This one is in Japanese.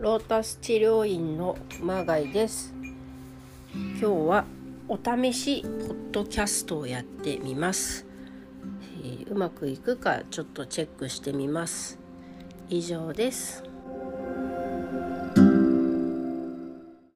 ロータス治療院の熊谷です。今日はお試しポッドキャストをやってみます、えー、うまくいくかちょっとチェックしてみます。以上です。